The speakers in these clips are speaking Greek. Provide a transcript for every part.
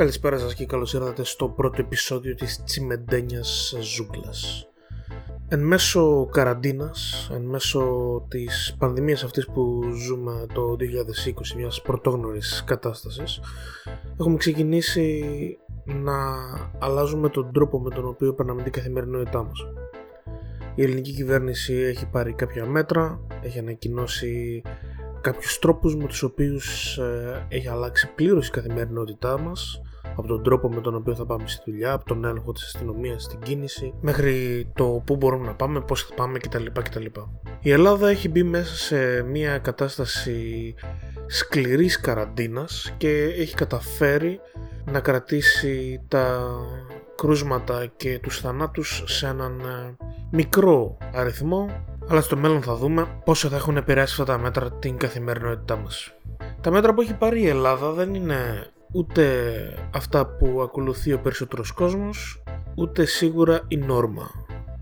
Καλησπέρα σας και καλώς ήρθατε στο πρώτο επεισόδιο της Τσιμεντένιας Ζούγκλας. Εν μέσω καραντίνας, εν μέσω της πανδημίας αυτής που ζούμε το 2020, μιας πρωτόγνωρης κατάστασης, έχουμε ξεκινήσει να αλλάζουμε τον τρόπο με τον οποίο περνάμε την καθημερινότητά μας. Η ελληνική κυβέρνηση έχει πάρει κάποια μέτρα, έχει ανακοινώσει κάποιους τρόπους με τους οποίους ε, έχει αλλάξει πλήρως η καθημερινότητά μας από τον τρόπο με τον οποίο θα πάμε στη δουλειά, από τον έλεγχο της αστυνομίας στην κίνηση, μέχρι το πού μπορούμε να πάμε, πώς θα πάμε κτλ. κτλ. Η Ελλάδα έχει μπει μέσα σε μια κατάσταση σκληρής καραντίνας και έχει καταφέρει να κρατήσει τα κρούσματα και τους θανάτους σε έναν ε, μικρό αριθμό αλλά στο μέλλον θα δούμε πόσο θα έχουν επηρεάσει αυτά τα μέτρα την καθημερινότητά μας. Τα μέτρα που έχει πάρει η Ελλάδα δεν είναι ούτε αυτά που ακολουθεί ο περισσότερος κόσμος, ούτε σίγουρα η νόρμα.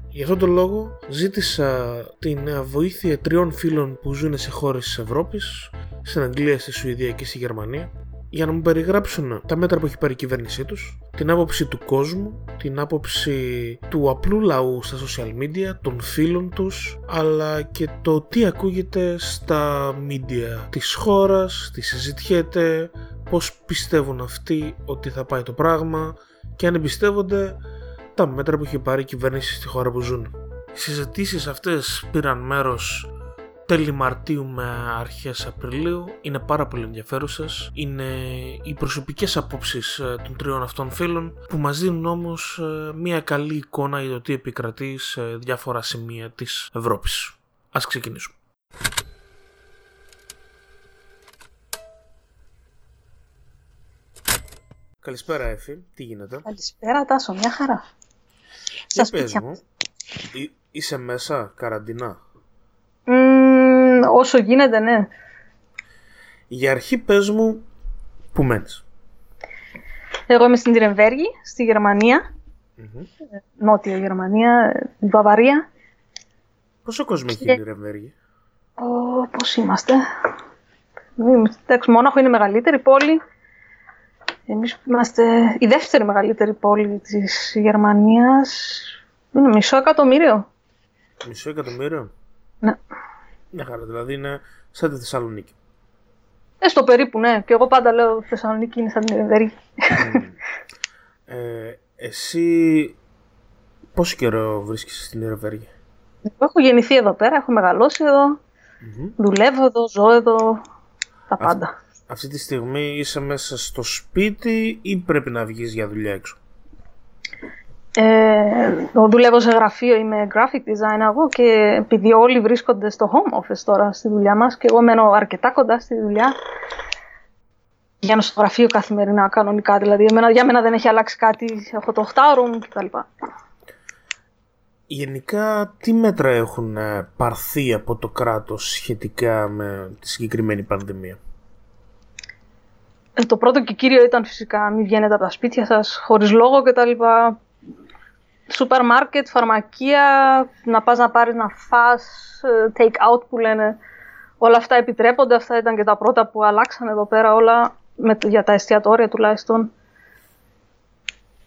Γι' αυτόν τον λόγο ζήτησα την βοήθεια τριών φίλων που ζουν σε χώρες της Ευρώπης, στην Αγγλία, στη Σουηδία και στη Γερμανία, για να μου περιγράψουν τα μέτρα που έχει πάρει η κυβέρνησή τους, την άποψη του κόσμου, την άποψη του απλού λαού στα social media, των φίλων τους, αλλά και το τι ακούγεται στα media της χώρας, τι συζητιέται, πώς πιστεύουν αυτοί ότι θα πάει το πράγμα και αν εμπιστεύονται τα μέτρα που έχει πάρει η κυβέρνηση στη χώρα που ζουν. Οι συζητήσεις αυτές πήραν μέρος τέλη Μαρτίου με αρχές Απριλίου είναι πάρα πολύ ενδιαφέρουσες είναι οι προσωπικές απόψεις ε, των τριών αυτών φίλων που μας δίνουν όμως ε, μια καλή εικόνα για το τι επικρατεί σε διάφορα σημεία της Ευρώπης. Ας ξεκινήσουμε. Καλησπέρα Εφη, τι γίνεται; Καλησπέρα Τάσο, μια χαρά. Σας πες μου, είσαι μέσα, καραντινά; Όσο γίνεται, ναι. Για αρχή πες μου που μένεις. Εγώ είμαι στην Τυρεμβέργη, στη γερμανια Νότια Γερμανία, Βαβαρία. Πόσο κόσμο έχει η Τυρεμβέργη; πώς είμαστε. Εντάξει, Μόναχο είναι η μεγαλύτερη πόλη. Εμείς είμαστε η δεύτερη μεγαλύτερη πόλη της Γερμανίας. Είναι μισό εκατομμύριο. Μισό εκατομμύριο; Ναι. Μια χαρά, δηλαδή είναι σαν τη Θεσσαλονίκη. Ε, στο περίπου, ναι. Και εγώ πάντα λέω Θεσσαλονίκη είναι σαν την Ερυβέρη. ε, εσύ πόσο καιρό βρίσκεσαι στην Ερυβέρη; Έχω γεννηθεί εδώ πέρα, έχω μεγαλώσει δουλεύω εδώ, ζω εδώ, τα πάντα. Αυτή τη στιγμή είσαι μέσα στο σπίτι ή πρέπει να βγεις για δουλειά έξω; Ε, δουλεύω σε γραφείο, είμαι graphic designer εγώ και επειδή όλοι βρίσκονται στο home office τώρα στη δουλειά μας και εγώ μένω αρκετά κοντά στη δουλειά να στο γραφείο καθημερινά κανονικά, δηλαδή εμένα, για μένα δεν έχει αλλάξει κάτι, έχω το 8 room κτλ. Γενικά, τι μέτρα έχουν ε, πάρθει από το κράτος σχετικά με τη συγκεκριμένη πανδημία; Ε, το πρώτο και κύριο ήταν φυσικά μην βγαίνετε από τα σπίτια σας χωρίς λόγο κτλ σούπερ μάρκετ, φαρμακεία, να πας να πάρεις να φας, ε, take out που λένε. Όλα αυτά επιτρέπονται, αυτά ήταν και τα πρώτα που αλλάξαν εδώ πέρα όλα, με, για τα εστιατόρια τουλάχιστον.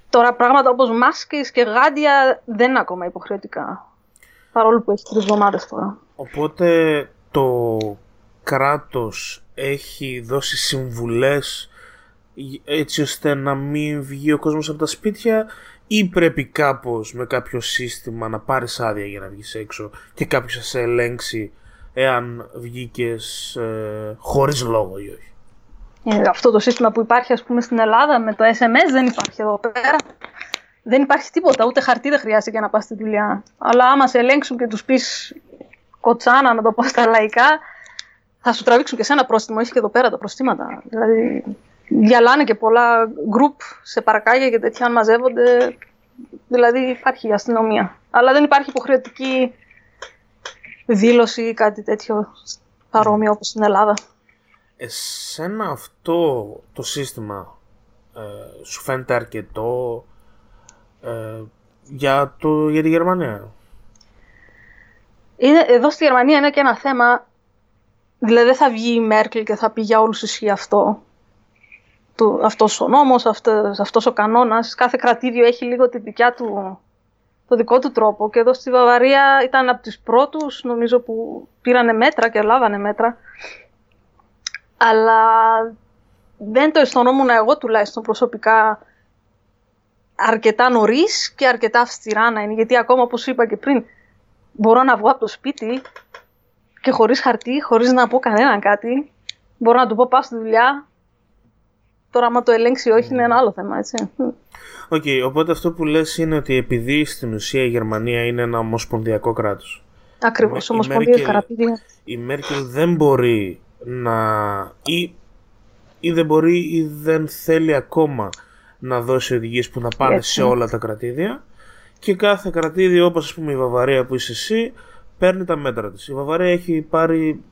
Τώρα πράγματα όπως μάσκες και γάντια δεν είναι ακόμα υποχρεωτικά. Παρόλο που έχει τρεις εβδομάδες τώρα. Οπότε το κράτος έχει δώσει συμβουλές έτσι ώστε να μην βγει ο κόσμος από τα σπίτια ή πρέπει κάπως με κάποιο σύστημα να πάρεις άδεια για να βγεις έξω και κάποιος θα σε ελέγξει εάν βγήκες ε, χωρίς λόγο ή όχι; Ε, αυτό το σύστημα που υπάρχει ας πούμε στην Ελλάδα με το SMS δεν υπάρχει εδώ πέρα. Δεν υπάρχει τίποτα, ούτε χαρτί δεν χρειάζεται για να πας στη δουλειά. Αλλά άμα σε ελέγξουν και τους πεις κοτσάνα να το πω στα λαϊκά, θα σου τραβήξουν και σένα πρόστιμο. Έχει και εδώ πέρα τα προστήματα. Δηλαδή διαλάνε και πολλά γκρουπ σε παρακάγια και τέτοια αν μαζεύονται. Δηλαδή υπάρχει αστυνομία. Αλλά δεν υπάρχει υποχρεωτική δήλωση ή κάτι τέτοιο παρόμοιο όπως στην Ελλάδα. Εσένα αυτό το σύστημα ε, σου φαίνεται αρκετό ε, για, το, για τη Γερμανία; Είναι, εδώ στη Γερμανία είναι και ένα θέμα, δηλαδή δεν θα βγει η Μέρκελ και θα πει για όλους ισχύει αυτό αυτό, αυτός ο νόμος, αυτός, αυτός ο κανόνας. Κάθε κρατήδιο έχει λίγο τη δικιά του, το δικό του τρόπο. Και εδώ στη Βαβαρία ήταν από τους πρώτους, νομίζω, που πήρανε μέτρα και λάβανε μέτρα. Αλλά δεν το αισθανόμουν εγώ τουλάχιστον προσωπικά αρκετά νωρίς και αρκετά αυστηρά να είναι. Γιατί ακόμα, όπως είπα και πριν, μπορώ να βγω από το σπίτι και χωρίς χαρτί, χωρίς να πω κανέναν κάτι. Μπορώ να του πω πάω στη δουλειά. Τώρα, άμα το ελέγξει ή όχι, είναι ένα άλλο θέμα, έτσι. OK, okay, οπότε αυτό που λες είναι ότι επειδή στην ουσία η Γερμανία είναι ένα ομοσπονδιακό κράτος. Ακριβώς, ομοσπονδιακό κρατήδια. Η Μέρκελ δεν μπορεί να... Ή, ή δεν μπορεί ή δεν θέλει ακόμα να δώσει οδηγίες που να πάνε σε όλα τα κρατήδια και κάθε κρατήδιο όπως ας πούμε η Βαβαρία που είσαι εσύ παίρνει τα μέτρα της. Η Βαβαρία έχει πάρει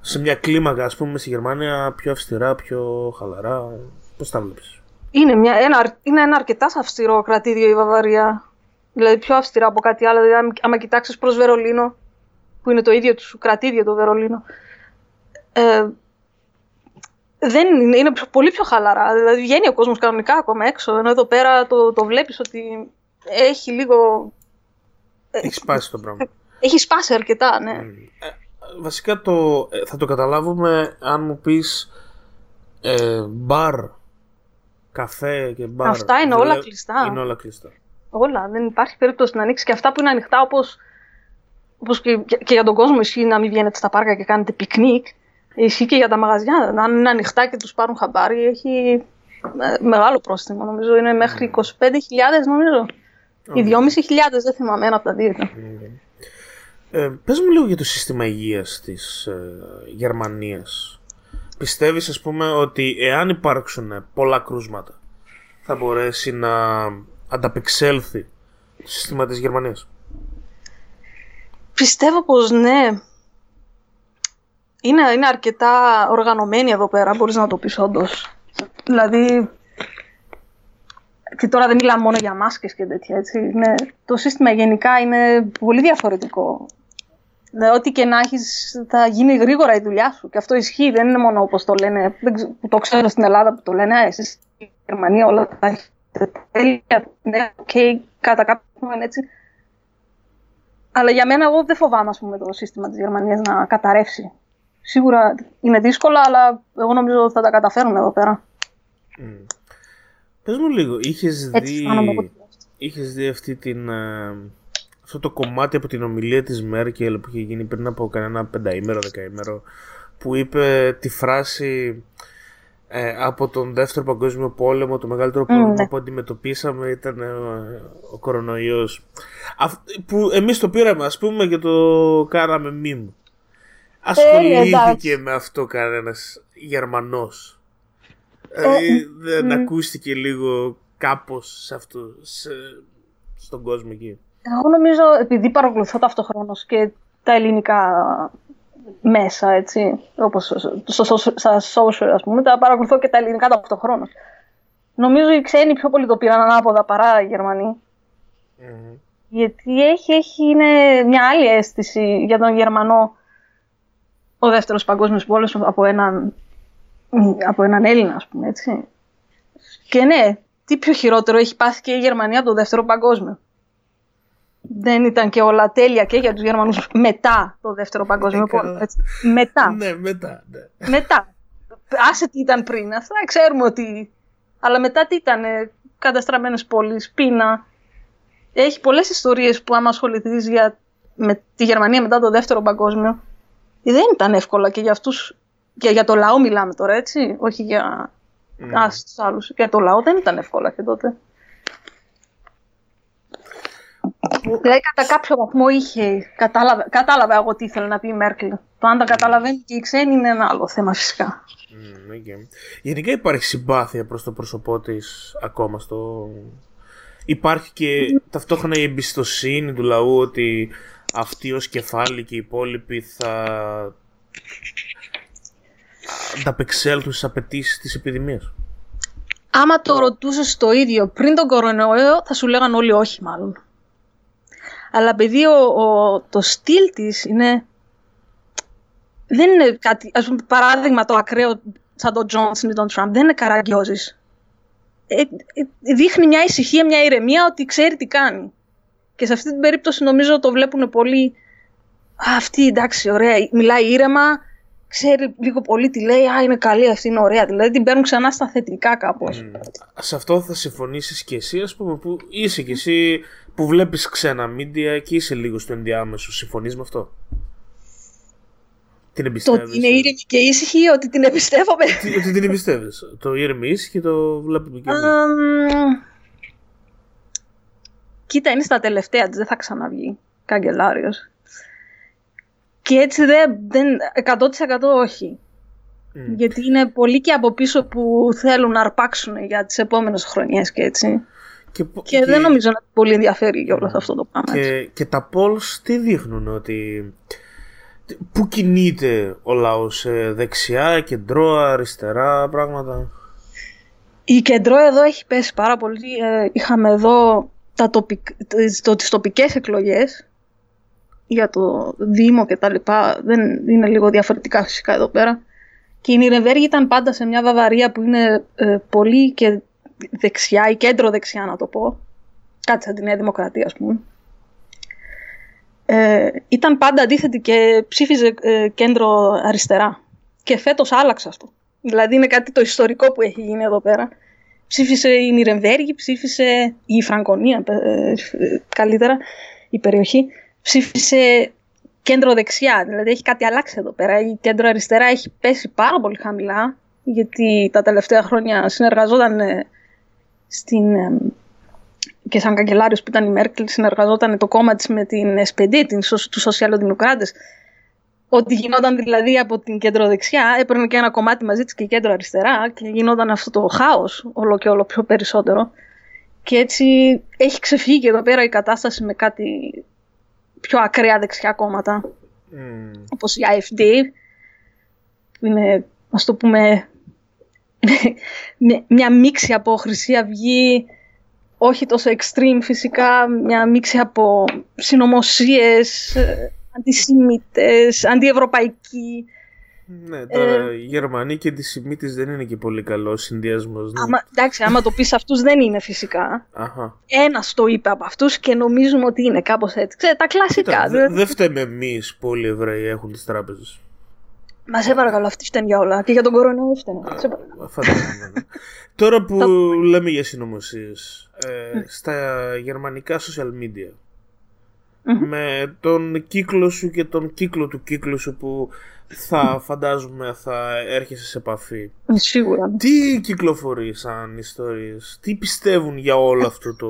σε μια κλίμακα ας πούμε στη Γερμανία πιο αυστηρά, πιο χαλαρά. Πώς τα βλέπεις; Είναι, μια, ένα, είναι ένα αρκετά αυστηρό κρατήδιο η Βαβαρία. Δηλαδή πιο αυστηρά από κάτι άλλο. Δηλαδή, άμα κοιτάξεις προς Βερολίνο, που είναι το ίδιο τους κρατήδιο το Βερολίνο, ε, δεν είναι, είναι πολύ πιο χαλαρά. Δηλαδή βγαίνει ο κόσμος κανονικά ακόμα έξω, ενώ εδώ πέρα το, το βλέπεις ότι έχει λίγο... Έχει σπάσει το πράγμα. Έχει σπάσει αρκετά, ναι. Ε, βασικά το, ε, θα το καταλάβουμε αν μου πεις ε, μπαρ, καφέ και μπαρ. Αυτά είναι όλα κλειστά. Είναι όλα κλειστά. Όλα. Δεν υπάρχει περίπτωση να ανοίξει και αυτά που είναι ανοιχτά όπως, όπως και, και, για τον κόσμο ισχύει να μην βγαίνετε στα πάρκα και κάνετε πικνίκ. Ισχύει και για τα μαγαζιά. Αν είναι ανοιχτά και τους πάρουν χαμπάρι, έχει ε, μεγάλο πρόστιμο. Νομίζω είναι μέχρι 25.000 νομίζω. Ή 2.500 δεν θυμάμαι ένα από τα δύο. Ε, πες μου λίγο για το σύστημα υγείας της ε, Γερμανίας. Πιστεύεις ας πούμε ότι εάν υπάρξουν πολλά κρούσματα θα μπορέσει να ανταπεξέλθει το σύστημα της Γερμανίας; Πιστεύω πως ναι είναι, είναι αρκετά οργανωμένη εδώ πέρα, μπορείς να το πεις όντως. Δηλαδή, και τώρα δεν μιλάμε μόνο για μάσκες και τέτοια, έτσι. Είναι, το σύστημα γενικά είναι πολύ διαφορετικό. Δηλαδή, ό,τι και να έχεις, θα γίνει γρήγορα η δουλειά σου. Και αυτό ισχύει, δεν είναι μόνο όπως το λένε, που το ξέρω στην Ελλάδα που το λένε, εσείς στη Γερμανία όλα τα έχετε τέλεια, ναι, okay, κατά κάποιο έτσι. Αλλά για μένα, εγώ δεν φοβάμαι, ας πούμε, το σύστημα της Γερμανίας να καταρρεύσει. Σίγουρα είναι δύσκολα, αλλά εγώ νομίζω ότι θα τα καταφέρουμε εδώ πέρα. Mm. Πες μου λίγο, είχες δει, είχες δει αυτή την, ε, αυτό το κομμάτι από την ομιλία της Μέρκελ που είχε γίνει πριν από κανένα πενταήμερο, δεκαήμερο που είπε τη φράση ε, από τον δεύτερο παγκόσμιο πόλεμο το μεγαλύτερο πρόβλημα ναι. που αντιμετωπίσαμε ήταν ε, ο κορονοϊός που εμείς το πήραμε ας πούμε και το κάναμε μιμ ασχολήθηκε με αυτό κανένας Γερμανός. Δηλαδή δεν ακούστηκε λίγο κάπως σε αυτό, στον κόσμο εκεί. Εγώ νομίζω επειδή παρακολουθώ ταυτόχρονα και τα ελληνικά μέσα, έτσι, όπως στα social, ας πούμε, τα παρακολουθώ και τα ελληνικά ταυτόχρονα. Νομίζω οι ξένοι πιο πολύ το πήραν ανάποδα παρά οι Γερμανοί. Γιατί έχει, έχει είναι μια άλλη αίσθηση για τον Γερμανό ο δεύτερος παγκόσμιος πόλεμος από έναν, από έναν Έλληνα, ας πούμε, έτσι. Και ναι, τι πιο χειρότερο έχει πάθει και η Γερμανία από το δεύτερο παγκόσμιο. Δεν ήταν και όλα τέλεια και για τους Γερμανούς μετά το δεύτερο παγκόσμιο ε, πόλεμο. Έτσι. Μετά. Ναι, μετά. Ναι. Μετά. Άσε τι ήταν πριν. Αυτά ξέρουμε ότι... Αλλά μετά τι ήταν. Καταστραμμένες πόλεις, πείνα. Έχει πολλές ιστορίες που άμα ασχοληθείς για... με τη Γερμανία μετά το δεύτερο παγκόσμιο δεν ήταν εύκολα και για αυτούς, και για το λαό μιλάμε τώρα έτσι, όχι για mm. τους άλλους. Για το λαό δεν ήταν εύκολα και τότε. Δηλαδή κατά κάποιο βαθμό είχε, κατάλαβα, κατάλαβα εγώ τι ήθελε να πει η Μέρκελ. Το αν τα καταλαβαίνει και οι ξένοι είναι ένα άλλο θέμα φυσικά. Mm, okay. Γενικά υπάρχει συμπάθεια προς το πρόσωπό της ακόμα στο... Υπάρχει και ταυτόχρονα η εμπιστοσύνη του λαού ότι αυτοί ως κεφάλι και οι υπόλοιποι θα ανταπεξέλθουν στις απαιτήσεις της επιδημίας. Άμα το ρωτούσες το ίδιο πριν τον κορονοϊό, θα σου λέγαν όλοι όχι μάλλον. Αλλά επειδή ο, το στυλ της είναι... Δεν είναι κάτι, ας πούμε, παράδειγμα το ακραίο σαν τον Τζόνσον ή τον Τραμπ. Δεν είναι καραγκιόζης. Ε, ε, δείχνει μια ησυχία, μια ηρεμία ότι ξέρει τι κάνει. Και σε αυτή την περίπτωση νομίζω το βλέπουν πολύ. Α, αυτή εντάξει, ωραία, μιλάει ήρεμα, ξέρει λίγο πολύ τι λέει. Α, είναι καλή αυτή, είναι ωραία. Δηλαδή την παίρνουν ξανά στα θετικά κάπως. Mm. Σε αυτό θα συμφωνήσεις και εσύ, ας πούμε, που είσαι και εσύ που βλέπεις ξένα μίντια και είσαι λίγο στο ενδιάμεσο. Συμφωνείς με αυτό; Την εμπιστεύει. Το ότι είναι ήρεμη και ήσυχη ή ότι την εμπιστεύομαι. ότι την εμπιστεύει. Το ήρεμη ήσυχη το βλέπουμε και εμείς. Κοίτα, είναι στα τελευταία της, δεν θα ξαναβγεί καγκελάριος. Και έτσι δεν, δεν 100% όχι. Γιατί είναι πολλοί και από πίσω που θέλουν να αρπάξουν για τις επόμενες χρονιές και έτσι. Και, και, δεν νομίζω να πολύ ενδιαφέρει για όλο αυτό το πράγμα. Και, και τα polls τι δείχνουν ότι Πού κινείται ο λαός, ε, δεξιά, κεντρό, αριστερά, πράγματα; Η κεντρό εδώ έχει πέσει πάρα πολύ. Ε, είχαμε εδώ τα τοπικ... το, τις τοπικές εκλογές για το Δήμο και τα λοιπά. Δεν είναι λίγο διαφορετικά φυσικά εδώ πέρα. Και η Νιρεμβέργη ήταν πάντα σε μια Βαβαρία που είναι ε, πολύ και δεξιά ή κέντρο δεξιά να το πω. Κάτι σαν τη Νέα Δημοκρατία ας πούμε ε, ήταν πάντα αντίθετη και ψήφιζε ε, κέντρο αριστερά. Και φέτος άλλαξε αυτό. Δηλαδή είναι κάτι το ιστορικό που έχει γίνει εδώ πέρα. Ψήφισε η Νιρεμβέργη, ψήφισε η Φραγκονία, ε, καλύτερα η περιοχή. Ψήφισε κέντρο δεξιά, δηλαδή έχει κάτι αλλάξει εδώ πέρα. Η κέντρο αριστερά έχει πέσει πάρα πολύ χαμηλά, γιατί τα τελευταία χρόνια συνεργαζόταν ε, στην και σαν καγκελάριος που ήταν η Μέρκελ, συνεργαζόταν το κόμμα της με την SPD, τους Σοσιαλδημοκράτες. Ότι γινόταν δηλαδή από την κέντρο δεξιά, έπαιρνε και ένα κομμάτι μαζί της και κέντρο αριστερά και γινόταν αυτό το χάος όλο και όλο πιο περισσότερο. Και έτσι έχει ξεφύγει εδώ πέρα η κατάσταση με κάτι πιο ακραία δεξιά κόμματα. Mm. Όπως η AFD, που είναι, ας το πούμε, μια μίξη από Χρυσή Αυγή, όχι τόσο extreme φυσικά, μια μίξη από συνωμοσίες, ε, αντισημίτες, αντιευρωπαϊκοί. Ναι, τώρα ε, οι Γερμανοί και αντισημίτες δεν είναι και πολύ καλό συνδυασμός. Ναι. εντάξει, άμα το πεις αυτούς δεν είναι φυσικά. Αχα. Ένας το είπε από αυτούς και νομίζουμε ότι είναι κάπως έτσι. Ξέρετε, τα κλασικά. Δεν δε φταίμε εμείς που όλοι οι Εβραίοι έχουν τις τράπεζες. Μα σε παρακαλώ, αυτοί φταίνουν για όλα. Και για τον κορονοϊό φταίνουν. Ναι. Τώρα που λέμε για συνωμοσίες, ε, στα γερμανικά social media, με τον κύκλο σου και τον κύκλο του κύκλου σου που θα φαντάζομαι θα έρχεσαι σε επαφή. Σίγουρα. Τι κυκλοφορείς σαν ιστορίες, τι πιστεύουν για όλο αυτό το...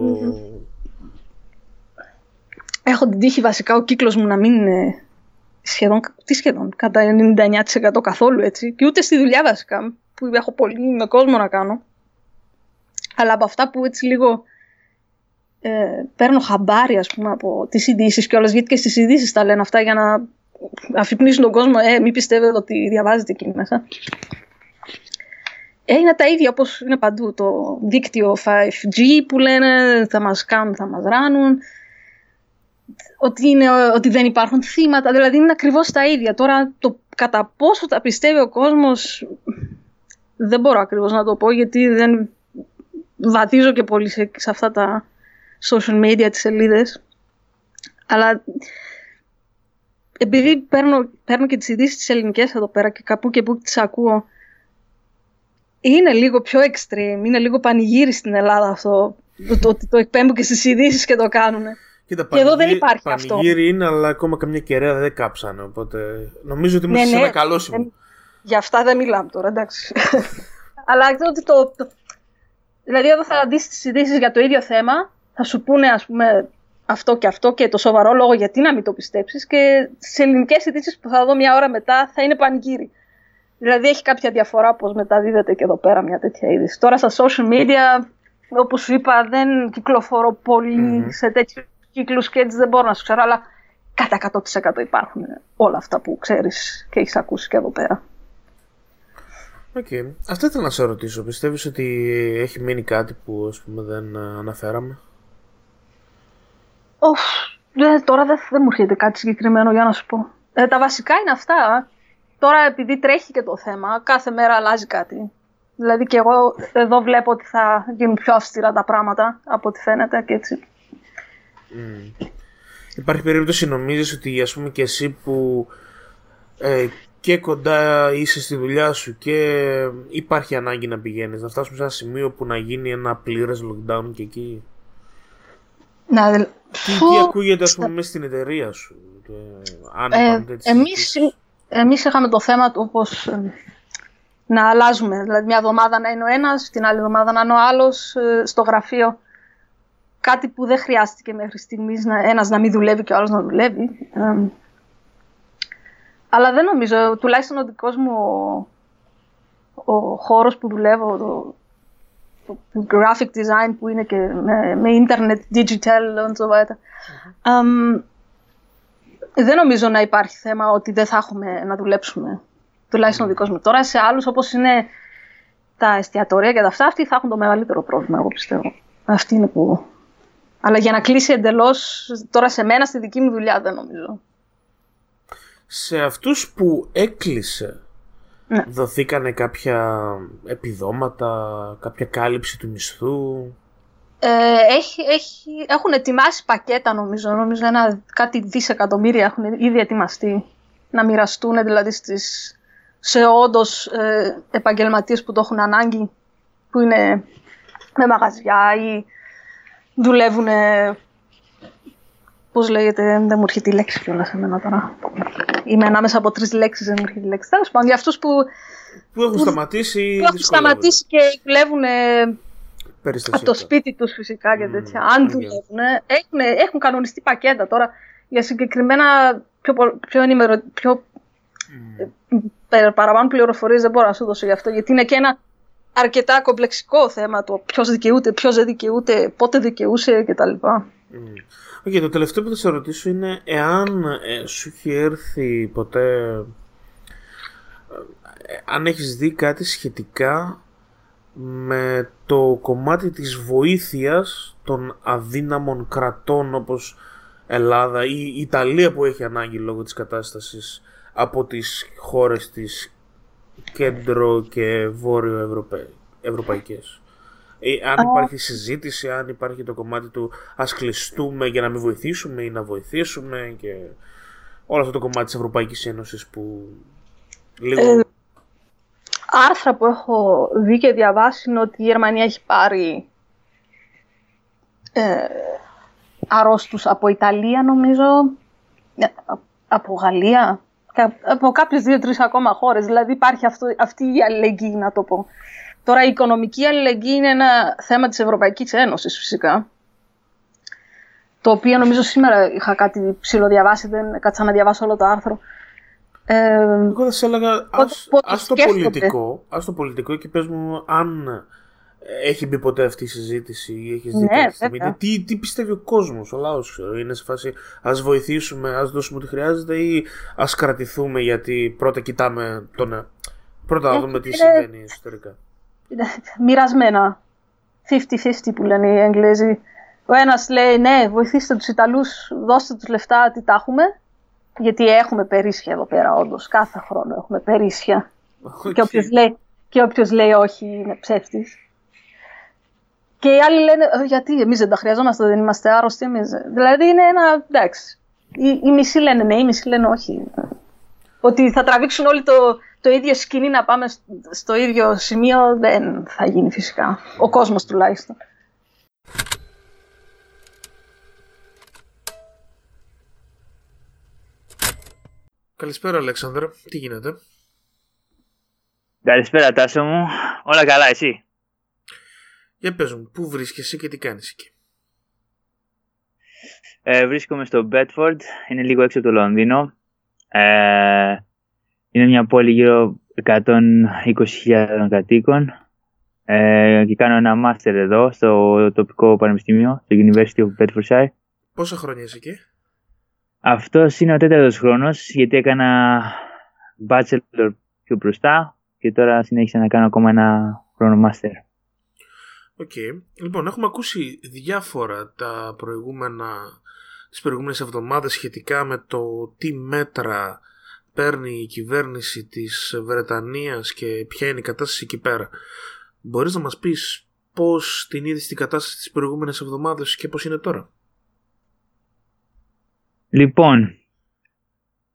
Έχω την τύχη βασικά ο κύκλος μου να μην είναι σχεδόν, τι σχεδόν, κατά 99% καθόλου έτσι. Και ούτε στη δουλειά βασικά, που έχω πολύ με κόσμο να κάνω. Αλλά από αυτά που έτσι λίγο ε, παίρνω χαμπάρι, ας πούμε, από τις ειδήσεις και όλες, γιατί και στις ειδήσεις τα λένε αυτά για να αφυπνίσουν τον κόσμο, ε, μην πιστεύετε ότι διαβάζετε εκεί μέσα. Ε, είναι τα ίδια όπως είναι παντού. Το δίκτυο 5G που λένε θα μας κάνουν, θα μας ράνουν ότι, είναι, ότι δεν υπάρχουν θύματα, δηλαδή είναι ακριβώς τα ίδια. Τώρα το κατά πόσο τα πιστεύει ο κόσμος δεν μπορώ ακριβώς να το πω γιατί δεν βαδίζω και πολύ σε, αυτά τα social media τις σελίδες. Αλλά επειδή παίρνω, παίρνω και τις ειδήσεις τις ελληνικές εδώ πέρα και κάπου και που τις ακούω είναι λίγο πιο extreme, είναι λίγο πανηγύρι στην Ελλάδα αυτό το ότι το, το εκπέμπουν και στις ειδήσεις και το κάνουν. Κοίτα, και εδώ δεν υπάρχει αυτό. Πανηγύρι είναι, αλλά ακόμα καμιά κεραία δεν κάψανε. Οπότε νομίζω ότι είμαστε ναι, σε ένα ναι, καλό σημείο. Για αυτά δεν μιλάμε τώρα, εντάξει. αλλά ξέρω ότι το, Δηλαδή, εδώ θα δεις τις ειδήσεις για το ίδιο θέμα, θα σου πούνε, ας πούμε, αυτό και αυτό και το σοβαρό λόγο γιατί να μην το πιστέψεις. Και στι ελληνικές ειδήσεις που θα δω μια ώρα μετά θα είναι πανηγύρι. Δηλαδή, έχει κάποια διαφορά πώς μεταδίδεται και εδώ πέρα μια τέτοια είδηση. Τώρα στα social media, όπως σου είπα, δεν κυκλοφορώ σε τέτοιους κύκλους και έτσι δεν μπορώ να σου ξέρω, αλλά κατά 100% υπάρχουν όλα αυτά που ξέρεις και έχεις ακούσει και εδώ πέρα. OK. Okay. Αυτό ήθελα να σε ρωτήσω. Πιστεύεις ότι έχει μείνει κάτι που ας πούμε δεν αναφέραμε; Oh, τώρα δεν, δεν μου έρχεται κάτι συγκεκριμένο για να σου πω. Ε, τα βασικά είναι αυτά. τώρα επειδή τρέχει και το θέμα, κάθε μέρα αλλάζει κάτι. Δηλαδή και εγώ εδώ βλέπω ότι θα γίνουν πιο αυστηρά τα πράγματα από ό,τι φαίνεται και έτσι. Mm. Υπάρχει περίπτωση νομίζεις ότι ας πούμε και εσύ που ε, και κοντά είσαι στη δουλειά σου και υπάρχει ανάγκη να πηγαίνεις να φτάσουμε σε ένα σημείο που να γίνει ένα πλήρες lockdown και εκεί; Να, τι, τι ακούγεται ας πούμε μέσα στην εταιρεία σου. Και, αν ε, εμείς, εμείς είχαμε το θέμα του όπως ε, να αλλάζουμε. Δηλαδή μια εβδομάδα να είναι ο ένας, την άλλη εβδομάδα να είναι ο άλλος ε, στο γραφείο. Κάτι που δεν χρειάστηκε μέχρι στιγμής να, ένας να μην δουλεύει και ο άλλος να δουλεύει. αλλά δεν νομίζω, τουλάχιστον ο δικός μου ο, ο χώρος που δουλεύω, το, το, graphic design που είναι και με, με internet, digital and so weiter. δεν νομίζω να υπάρχει θέμα ότι δεν θα έχουμε να δουλέψουμε τουλάχιστον ο δικός μου. Τώρα σε άλλους όπως είναι τα εστιατόρια και τα αυτά, αυτοί θα έχουν το μεγαλύτερο πρόβλημα, εγώ πιστεύω. Αυτή είναι που. Αλλά για να κλείσει εντελώς τώρα σε μένα, στη δική μου δουλειά, δεν νομίζω. Σε αυτούς που έκλεισε, ναι. δοθήκανε κάποια επιδόματα, κάποια κάλυψη του μισθού; Ε, έχει, έχει, έχουν ετοιμάσει πακέτα νομίζω, νομίζω ένα, κάτι δισεκατομμύρια έχουν ήδη ετοιμαστεί να μοιραστούν δηλαδή στις σε όντως ε, επαγγελματίες που το έχουν ανάγκη, που είναι με μαγαζιά ή δουλεύουν. Πώς λέγεται, δεν μου έρχεται η λέξη κιόλας σε μένα τώρα. Είμαι ανάμεσα από τρεις λέξεις, δεν μου έρχεται η λέξη. Τέλος πάντων, για αυτούς που. που έχουν σταματήσει. Που έχουν σταματήσει και δουλεύουν από το σπίτι τους φυσικά και τέτοια. Mm, Αν δουλεύουν, έχουν, έχουν κανονιστεί πακέτα τώρα για συγκεκριμένα πιο, πιο, ενημερω, πιο παραπάνω πληροφορίες δεν μπορώ να σου δώσω γι' αυτό, γιατί είναι και ένα αρκετά κομπλεξικό θέμα το ποιος δικαιούται, ποιος δεν δικαιούται, πότε δικαιούσε κτλ. Okay, το τελευταίο που θα σε ρωτήσω είναι εάν ε, σου έχει έρθει ποτέ ε, αν έχεις δει κάτι σχετικά με το κομμάτι της βοήθειας των αδύναμων κρατών όπως Ελλάδα ή η Ιταλία που έχει ανάγκη λόγω της κατάστασης από τις χώρες της κέντρο και βόρειο Ευρωπαϊ... ευρωπαϊκές. Ε, αν υπάρχει συζήτηση, αν υπάρχει το κομμάτι του ας κλειστούμε για να μην βοηθήσουμε ή να βοηθήσουμε και όλο αυτό το κομμάτι της Ευρωπαϊκής Ένωσης που λίγο... Ε, άρθρα που έχω δει και διαβάσει είναι ότι η Γερμανία έχει πάρει ε, αρρώστους από Ιταλία νομίζω, ε, από Γαλλία, από κάποιες δύο-τρεις ακόμα χώρες. Δηλαδή υπάρχει αυτό, αυτή η αλληλεγγύη, να το πω. Τώρα, η οικονομική αλληλεγγύη είναι ένα θέμα της Ευρωπαϊκής Ένωσης, φυσικά. Το οποίο νομίζω σήμερα είχα κάτι ψηλοδιαβάσει, δεν κάτσα να διαβάσω όλο το άρθρο. Ε, Εγώ θα σε έλεγα, ας, το πολιτικό, ας το πολιτικό και πες μου αν έχει μπει ποτέ αυτή η συζήτηση ή έχεις δει ναι, στιγμή; Τι, τι πιστεύει ο κόσμος, ο λαός, Είναι σε φάση ας βοηθήσουμε, ας δώσουμε ό,τι χρειάζεται ή ας κρατηθούμε γιατί πρώτα κοιτάμε τον. Πρώτα να δούμε τι συμβαίνει εσωτερικά. Είναι μοιρασμένα. 50-50 που λένε οι Εγγλέζοι. Ο ένας λέει ναι, βοηθήστε τους Ιταλούς, δώστε τους λεφτά, τι τα έχουμε. Γιατί έχουμε περίσσια εδώ πέρα, όντως. Κάθε χρόνο έχουμε περίσσια. Okay. Και όποιος λέει, λέει όχι είναι ψεύτης. Και οι άλλοι λένε, «Ε, γιατί εμείς δεν τα χρειαζόμαστε, δεν είμαστε άρρωστοι εμείς. Δηλαδή είναι ένα. εντάξει. Οι, οι μισοί λένε ναι, οι μισοί λένε όχι. Ότι θα τραβήξουν όλοι το, το ίδιο σκηνή να πάμε στο ίδιο σημείο δεν θα γίνει φυσικά. Ο κόσμος τουλάχιστον. Καλησπέρα Αλέξανδρα, τι γίνεται; Καλησπέρα Τάσο μου, όλα καλά εσύ; Για πες μου, πού βρίσκεσαι και τι κάνεις εκεί; Ε, βρίσκομαι στο Bedford, είναι λίγο έξω από το Λονδίνο. Ε, είναι μια πόλη γύρω 120.000 κατοίκων ε, και κάνω ένα μάστερ εδώ στο τοπικό πανεπιστήμιο, στο University of Bedfordshire. Πόσα χρόνια είσαι εκεί; Αυτός είναι ο τέταρτος χρόνος γιατί έκανα bachelor πιο μπροστά και τώρα συνέχισα να κάνω ακόμα ένα χρόνο μάστερ. OK. Okay. Λοιπόν, έχουμε ακούσει διάφορα τα προηγούμενα, τις προηγούμενες εβδομάδες σχετικά με το τι μέτρα παίρνει η κυβέρνηση της Βρετανίας και ποια είναι η κατάσταση εκεί πέρα. Μπορείς να μας πεις πώς την είδες την κατάσταση τις προηγούμενες εβδομάδες και πώς είναι τώρα; Λοιπόν,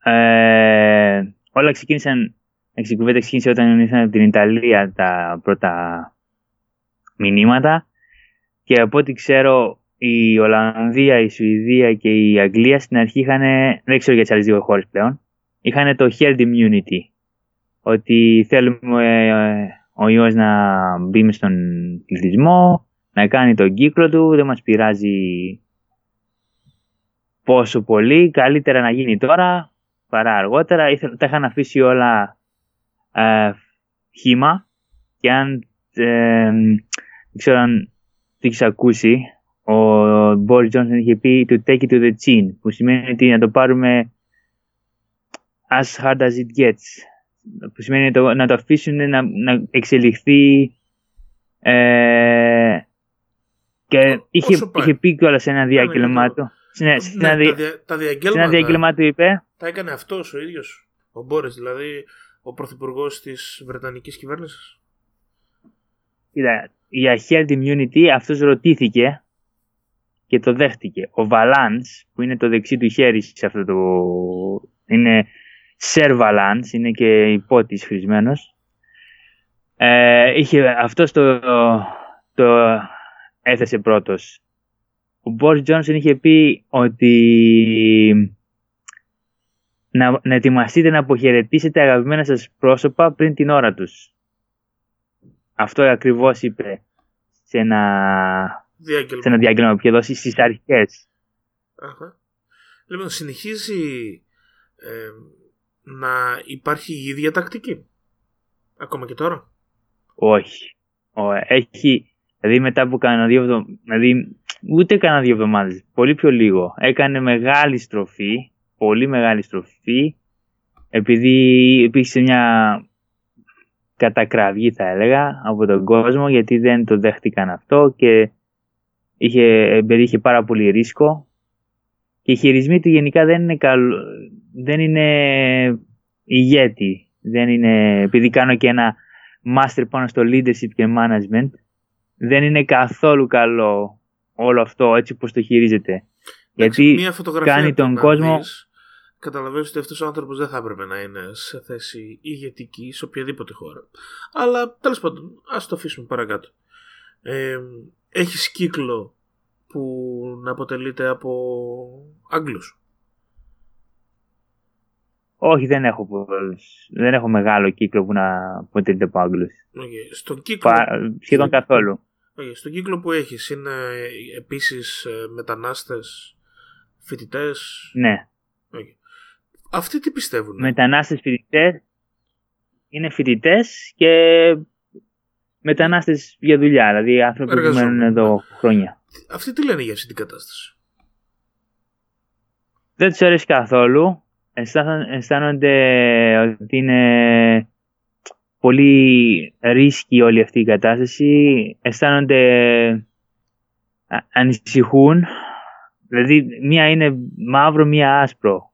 ε, όλα ξεκίνησαν, η κουβέντα ξεκίνησε όταν ήρθαν από την Ιταλία τα πρώτα μηνύματα και από ό,τι ξέρω η Ολλανδία, η Σουηδία και η Αγγλία στην αρχή είχαν, δεν ξέρω για τις άλλες δύο χώρες πλέον, είχαν το herd immunity. Ότι θέλουμε ε, ο ιός να μπει στον πληθυσμό, να κάνει τον κύκλο του, δεν μας πειράζει πόσο πολύ, καλύτερα να γίνει τώρα παρά αργότερα. Τα είχαν αφήσει όλα ε, χήμα και αν ε, δεν ξέρω αν το έχεις ακούσει, ο Μπόρι Τζόνσον είχε πει to take it to the chin, που σημαίνει ότι να το πάρουμε as hard as it gets. Που σημαίνει το, να το αφήσουν να, να εξελιχθεί ε, και είχε, είχε πει κιόλας σε ένα διάγγελμά του. Ναι, σε ναι, τα, ένα διάγγελμά του είπε. Τα έκανε αυτός ο ίδιος, ο Μπόρις, δηλαδή ο πρωθυπουργός της Βρετανικής κυβέρνησης. Κοίτα, για herd immunity αυτός ρωτήθηκε και το δέχτηκε. Ο Valance που είναι το δεξί του χέρι σε αυτό το... είναι Sir Valance, είναι και υπότης χρησμένος. Ε, είχε, αυτός το, το έθεσε πρώτος. Ο Boris Johnson είχε πει ότι να, να ετοιμαστείτε να αποχαιρετήσετε αγαπημένα σας πρόσωπα πριν την ώρα τους. Αυτό ακριβώς είπε σε ένα διάγγελμα, σε ένα διάγγελμα που είχε δώσει στις αρχές. Λοιπόν, συνεχίζει ε, να υπάρχει η ίδια τακτική. Ακόμα και τώρα. Όχι. Έχει, δηλαδή μετά που κάνα δύο εβδομάδες, δηλαδή ούτε κάνα δύο εβδομάδες, πολύ πιο λίγο. Έκανε μεγάλη στροφή, πολύ μεγάλη στροφή, επειδή υπήρξε μια κατακραυγή θα έλεγα από τον κόσμο γιατί δεν το δέχτηκαν αυτό και είχε, είχε πάρα πολύ ρίσκο και οι χειρισμοί του γενικά δεν είναι, καλο, δεν είναι ηγέτη. Δεν είναι, επειδή κάνω και ένα master πάνω στο leadership και management, δεν είναι καθόλου καλό όλο αυτό έτσι πως το χειρίζεται. Γιατί κάνει τον κόσμο καταλαβαίνεις ότι αυτός ο άνθρωπος δεν θα έπρεπε να είναι σε θέση ηγετική σε οποιαδήποτε χώρα. Αλλά τέλος πάντων, ας το αφήσουμε παρακάτω. Ε, έχεις κύκλο που να αποτελείται από Άγγλους. Όχι, δεν έχω, δεν έχω μεγάλο κύκλο που να αποτελείται από Άγγλους. Okay. Στον κύκλο... σχεδόν καθόλου. Okay. Στον κύκλο που έχεις είναι επίσης ε, μετανάστες, φοιτητές; Ναι. Okay. Αυτοί τι πιστεύουν. Μετανάστες φοιτητές είναι φοιτητές και μετανάστες για δουλειά, δηλαδή άνθρωποι που μένουν εδώ χρόνια. Αυτοί τι λένε για αυτή την κατάσταση; Δεν τους αρέσει καθόλου. Αισθάνονται ότι είναι πολύ ρίσκη όλη αυτή η κατάσταση. Αισθάνονται ανησυχούν. Δηλαδή μία είναι μαύρο, μία άσπρο.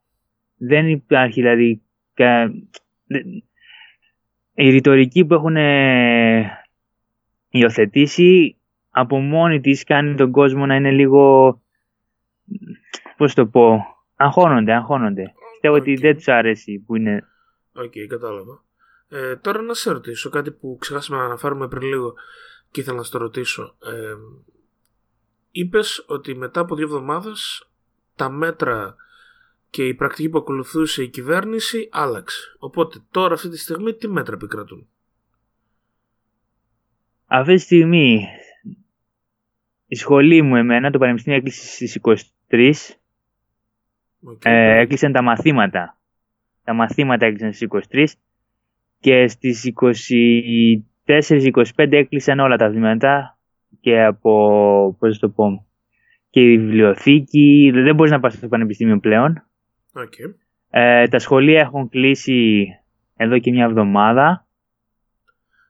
Δεν υπάρχει δηλαδή η ρητορική που έχουν υιοθετήσει από μόνη της κάνει τον κόσμο να είναι λίγο πώς το πω αγχώνονται, αγχώνονται. Πιστεύω ότι δεν τους αρέσει που είναι OK, okay, κατάλαβα. Ε, τώρα να σε ρωτήσω κάτι που ξεχάσαμε να αναφέρουμε πριν λίγο και ήθελα να στο ρωτήσω. Ε, είπες ότι μετά από δύο εβδομάδες τα μέτρα και η πρακτική που ακολουθούσε η κυβέρνηση άλλαξε. Οπότε τώρα αυτή τη στιγμή τι μέτρα επικρατούν; Αυτή τη στιγμή η σχολή μου εμένα, το Πανεπιστήμιο έκλεισε στις 23. Ε, έκλεισαν τα μαθήματα. Τα μαθήματα έκλεισαν στις 23 και στις 24-25 έκλεισαν όλα τα βήματα και από, πώς το πω, και η βιβλιοθήκη, δεν μπορείς να πας στο πανεπιστήμιο πλέον. Okay. Ε, τα σχολεία έχουν κλείσει εδώ και μια εβδομάδα.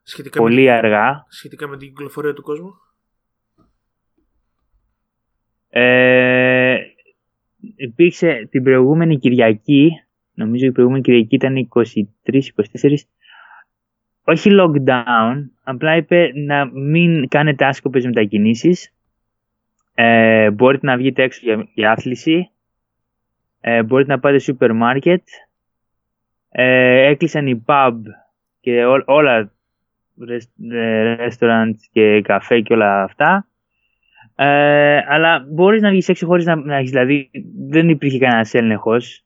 Σχετικά πολύ αργά. Σχετικά με την κυκλοφορία του κόσμου; Ε, υπήρξε την προηγούμενη Κυριακή νομίζω η προηγούμενη Κυριακή ήταν 23-24, όχι lockdown, απλά είπε να μην κάνετε άσκοπες μετακινήσεις, ε, μπορείτε να βγείτε έξω για, για άθληση, ε, μπορείτε να πάτε σούπερ μάρκετ, ε, έκλεισαν οι pub και ό, όλα restaurant και καφέ και όλα αυτά. Ε, αλλά μπορείς να βγεις έξω χωρίς να, να έχεις, δηλαδή δεν υπήρχε κανένας έλεγχος.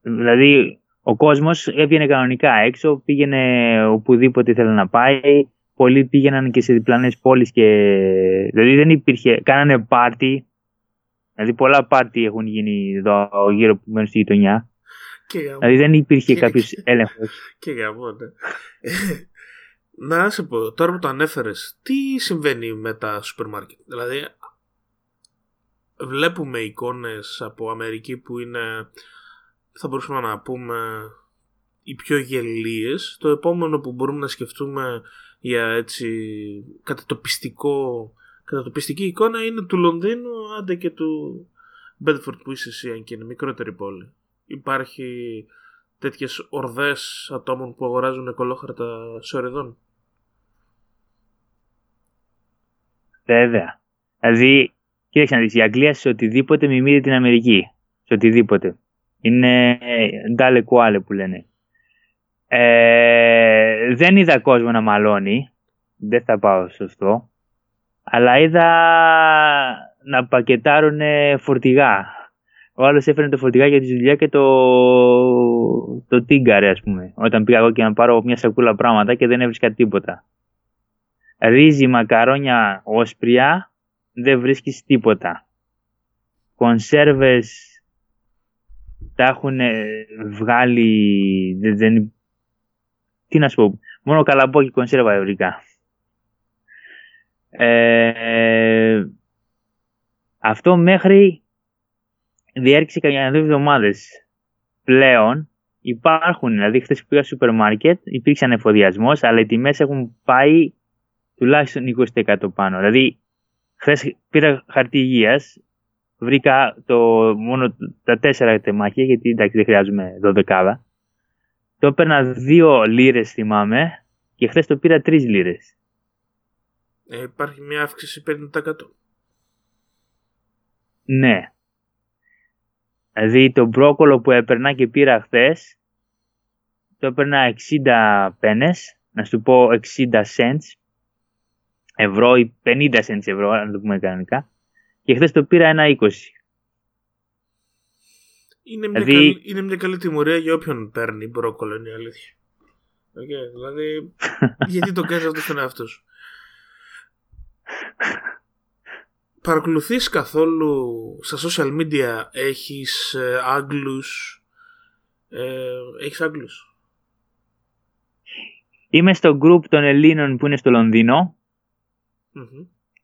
Δηλαδή ο κόσμος έβγαινε κανονικά έξω, πήγαινε οπουδήποτε ήθελε να πάει. Πολλοί πήγαιναν και σε διπλανές πόλεις και δηλαδή δεν υπήρχε, κάνανε πάρτι. Δηλαδή πολλά πάρτι έχουν γίνει εδώ γύρω που μένουν στη γειτονιά. δηλαδή δεν υπήρχε κάποιος έλεγχος. Και για ναι. Να σε πω, τώρα που το ανέφερες, τι συμβαίνει με τα σούπερ μάρκετ; Δηλαδή, βλέπουμε εικόνες από Αμερική που είναι, θα μπορούσαμε να πούμε, οι πιο γελίες. Το επόμενο που μπορούμε να σκεφτούμε για έτσι κατατοπιστικό, κατατοπιστική εικόνα είναι του Λονδίνου, άντε και του Μπέντφορντ που είσαι εσύ, αν και είναι μικρότερη πόλη. Υπάρχει τέτοιες ορδές ατόμων που αγοράζουν εκολόχαρτα σωρεδών. Βέβαια. Δηλαδή, κοίταξε να δεις, η Αγγλία σε οτιδήποτε μιμείται την Αμερική. Σε οτιδήποτε. Είναι ντάλε κουάλε που λένε. Ε, δεν είδα κόσμο να μαλώνει. Δεν θα πάω σωστό. Αλλά είδα να πακετάρουν φορτηγά. Ο άλλος έφερε το φορτηγά για τη δουλειά και το, το τίγκαρε ας πούμε. Όταν πήγα εγώ και να πάρω μια σακούλα πράγματα και δεν έβρισκα τίποτα ρύζι, μακαρόνια, όσπρια, δεν βρίσκεις τίποτα. Κονσέρβες τα έχουν βγάλει, δεν, δεν, τι να σου πω, μόνο καλαμπόκι κονσέρβα ευρικά. Ε, αυτό μέχρι διέρχισε κανένα δύο εβδομάδες. Πλέον υπάρχουν, δηλαδή χθες που πήγα στο σούπερ μάρκετ υπήρξε εφοδιασμός, αλλά οι τιμές έχουν πάει τουλάχιστον 20% πάνω. Δηλαδή, χθες πήρα χαρτί υγείας, βρήκα το, μόνο τα τέσσερα τεμάχια, γιατί εντάξει δεν χρειάζομαι 12. Το έπαιρνα δύο λίρες, θυμάμαι, και χθες το πήρα τρεις λίρες. Ε, υπάρχει μια αύξηση 50%. Ναι. Δηλαδή το μπρόκολο που έπαιρνα και πήρα χθες, το έπαιρνα 60 πένες, να σου πω 60 cents ευρώ ή 50 cents ευρώ, αν το πούμε κανονικά. Και χθες το πήρα ένα 20. Είναι μια, δηλαδή... καλή, είναι μια καλή τιμωρία για όποιον παίρνει μπρόκολο, είναι η αλήθεια. Okay, δηλαδή, γιατί το κάνεις αυτό στον εαυτό σου; Παρακολουθείς καθόλου στα social media έχεις ε, Άγγλους ε, έχεις Άγγλους; Είμαι στο group των Ελλήνων που είναι στο Λονδίνο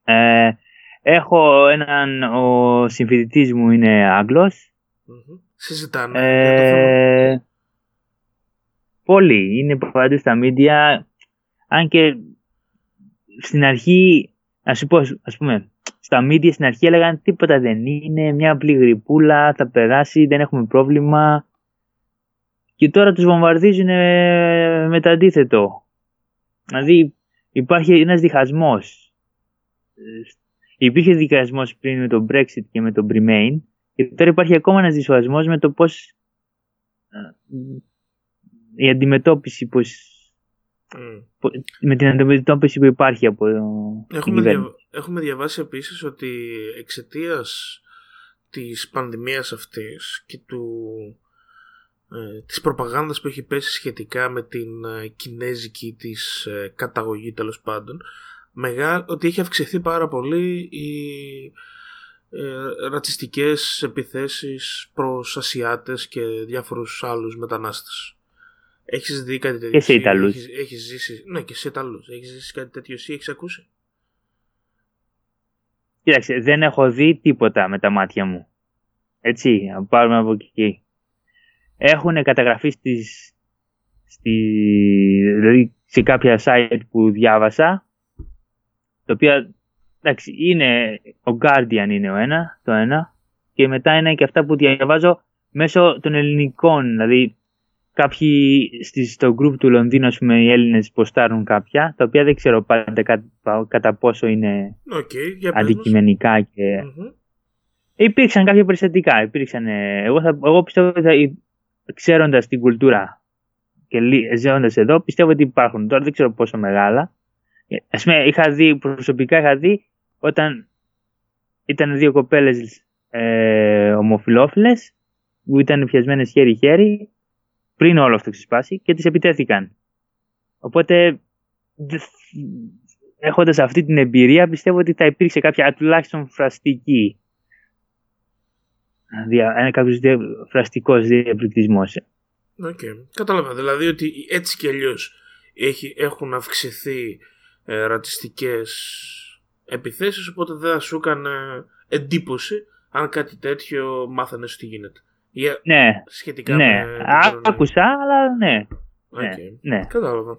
ε, έχω έναν, ο συμφιλητής μου είναι Άγγλος. Mm-hmm. Συζητάνε για το θέμα. Ε, πολύ, είναι παντού στα μίντια, αν και στην αρχή, να σου πω, ας πούμε, στα μίντια στην αρχή έλεγαν τίποτα δεν είναι, μια απλή γρυπούλα, θα περάσει, δεν έχουμε πρόβλημα. Και τώρα τους βομβαρδίζουν με το αντίθετο. Δηλαδή υπάρχει ένας διχασμός υπήρχε δικασμό πριν με το Brexit και με το Remain και τώρα υπάρχει ακόμα ένας δυσχασμό με το πώς η αντιμετώπιση πώς, με την αντιμετώπιση που υπάρχει από έχουμε, δια, έχουμε διαβάσει επίσης ότι εξαιτίας της πανδημίας αυτής και του, ε, της προπαγάνδας που έχει πέσει σχετικά με την ε, κινέζικη της ε, καταγωγή τέλος πάντων μεγάλο, ότι έχει αυξηθεί πάρα πολύ οι ε, ρατσιστικές επιθέσεις προς Ασιάτες και διάφορους άλλους μετανάστες. Έχεις δει κάτι τέτοιο. Και σε Ιταλούς. Έχεις, έχεις ζήσει, ναι και σε Ιταλούς. Έχεις ζήσει κάτι τέτοιο εσύ, έχεις ακούσει; Κοίταξε, δεν έχω δει τίποτα με τα μάτια μου. Έτσι, πάρουμε από εκεί. Έχουν καταγραφεί στις, στη, δηλαδή σε κάποια site που διάβασα το οποίο εντάξει, είναι, ο Guardian είναι ο ένα, το ένα και μετά είναι και αυτά που διαβάζω μέσω των ελληνικών. Δηλαδή, κάποιοι στο group του Λονδίνου, ας πούμε, οι Έλληνες ποστάρουν κάποια, τα οποία δεν ξέρω πάντα κατά, πόσο είναι okay, για αντικειμενικά και... Mm-hmm. Υπήρξαν κάποια περιστατικά. Υπήρξαν, εγώ, θα, εγώ πιστεύω ότι ξέροντας την κουλτούρα και ζώντα εδώ, πιστεύω ότι υπάρχουν. Τώρα δεν ξέρω πόσο μεγάλα. Α πούμε, είχα δει, προσωπικά είχα δει όταν ήταν δύο κοπέλες ε, ομοφυλόφιλες που ήταν πιασμένες χέρι-χέρι πριν όλο αυτό ξεσπάσει και τις επιτέθηκαν. Οπότε έχοντας αυτή την εμπειρία πιστεύω ότι θα υπήρξε κάποια τουλάχιστον φραστική ένα κάποιος φραστικός διαπληκτισμός. OK. Okay. Κατάλαβα. Δηλαδή ότι έτσι κι αλλιώς έχουν αυξηθεί ε, ρατσιστικές επιθέσεις οπότε δεν θα σου έκανε εντύπωση αν κάτι τέτοιο μάθαινες ότι γίνεται. Για... Ναι. Σχετικά ναι. με... Άκουσα, αλλά ναι. Okay. ναι. ναι. Κατάλαβα.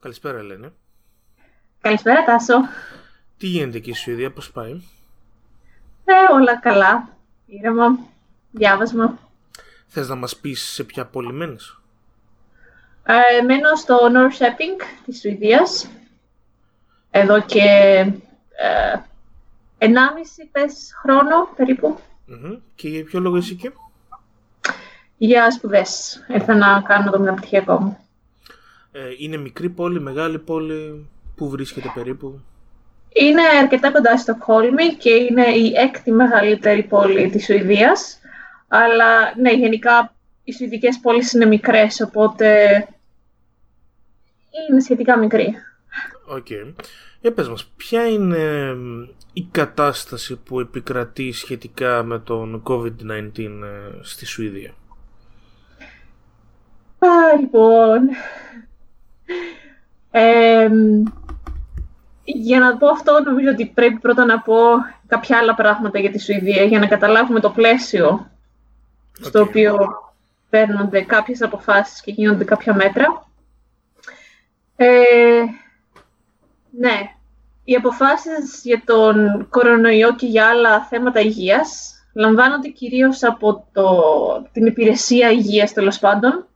Καλησπέρα, Ελένη. Καλησπέρα, Τάσο. Τι γίνεται εκεί στη Σουηδία, πώς πάει; Ε, όλα καλά. Ήρεμα. Διάβασμα. Θες να μας πεις σε ποια πόλη μένεις; Ε, μένω στο Norrköping της Σουηδίας εδώ και ε, 1,5 πες χρόνο περίπου. Και για ποιο λόγο είσαι εκεί; Για σπουδές. Ήρθα να κάνω το μεταπτυχιακό μου. Ε, είναι μικρή πόλη, μεγάλη πόλη, πού βρίσκεται περίπου; Είναι αρκετά κοντά στο Κόλμη και είναι η έκτη μεγαλύτερη πόλη της Σουηδίας. Αλλά ναι, γενικά οι Σουηδικές πόλεις είναι μικρές, οπότε είναι σχετικά μικρή. OK. Okay. Για πες μας, ποια είναι η κατάσταση που επικρατεί σχετικά με τον COVID-19 ε, στη Σουηδία; Α, λοιπόν... για να πω αυτό, νομίζω ότι πρέπει πρώτα να πω κάποια άλλα πράγματα για τη Σουηδία, για να καταλάβουμε το πλαίσιο στο οποίο παίρνονται κάποιες αποφάσεις και γίνονται κάποια μέτρα. Ε, ναι, οι αποφάσεις για τον κορονοϊό και για άλλα θέματα υγείας λαμβάνονται κυρίως από το, την υπηρεσία υγείας τέλος πάντων,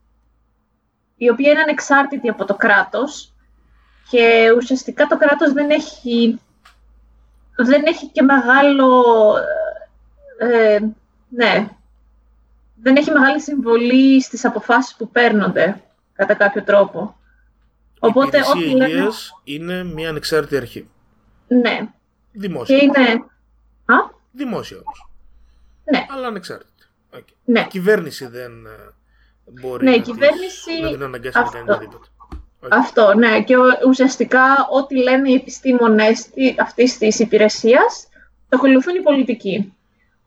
η οποία είναι ανεξάρτητη από το κράτος και ουσιαστικά το κράτος δεν έχει, δεν έχει και μεγάλο... Ε, ναι, δεν έχει μεγάλη συμβολή στις αποφάσεις που παίρνονται, κατά κάποιο τρόπο. Οπότε, η υπηρεσία υγείας είναι μια ανεξάρτητη αρχή. Ναι. Δημόσια. Και είναι... Α; Δημόσια όμως. Ναι. Αλλά ανεξάρτητη. Okay. Ναι. Η κυβέρνηση δεν ε, μπορεί ναι, να, η κυβέρνηση... να την αναγκάσει Αυτό. να κάνει οτιδήποτε. Αυτό, ναι. Και ουσιαστικά ό,τι λένε οι επιστήμονες αυτής της υπηρεσίας το ακολουθούν οι πολιτικοί.